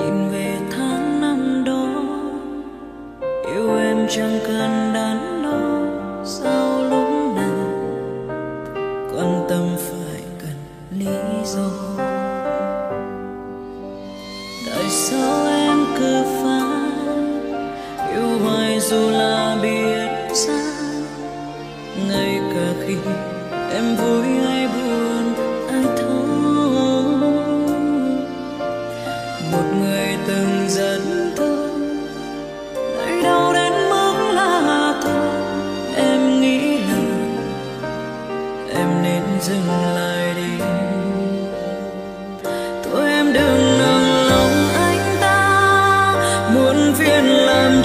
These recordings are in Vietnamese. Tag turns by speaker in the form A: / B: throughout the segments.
A: nhìn về tháng năm đó, yêu em chẳng cần đắn đo sao lúc nào, quan tâm phải cần lý do. Tại sao em cứ phải yêu hoài dù là biết sai ngay cả khi em vui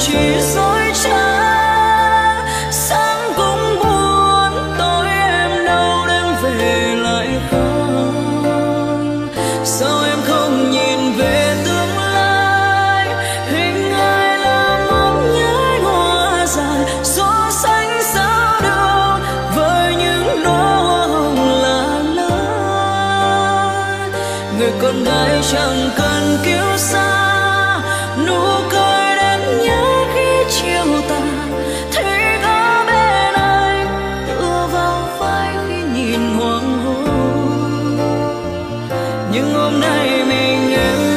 A: chỉ dối trá. Sáng cũng buồn tối em đâu đang về lại không. Sao em không nhìn về tương lai? Hình ai là một nhái hoa dài? Gió xanh sao đâu với những nỗi hoa hồng lạ? Lắm người con gái chẳng cần nhưng hôm nay mình em.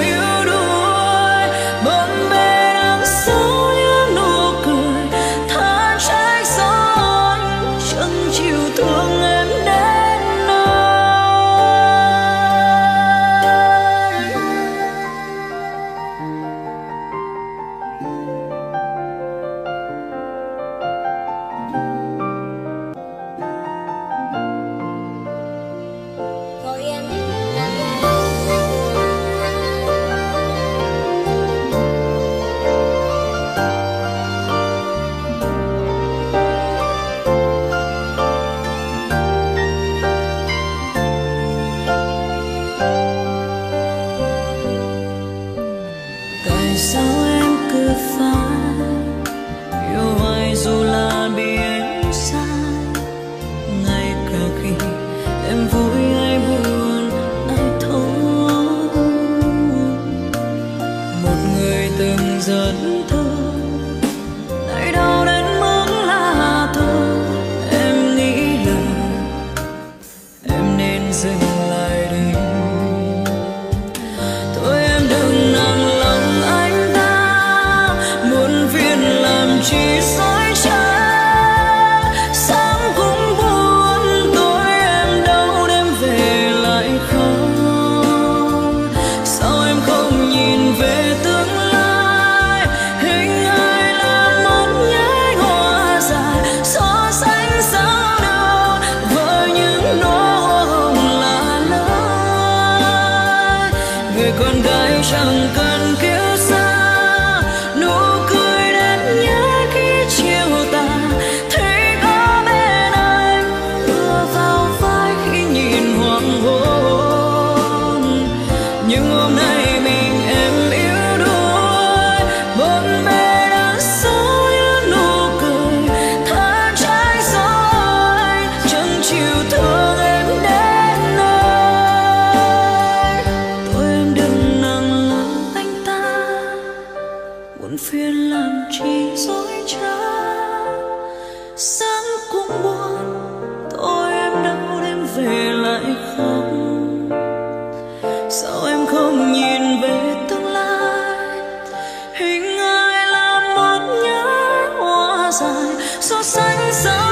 A: sai，所伸手。